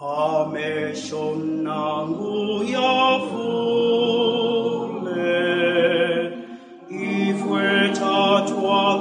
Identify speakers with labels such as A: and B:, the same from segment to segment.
A: Ame shonang uyafule, ifwe tatwa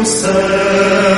A: yourself.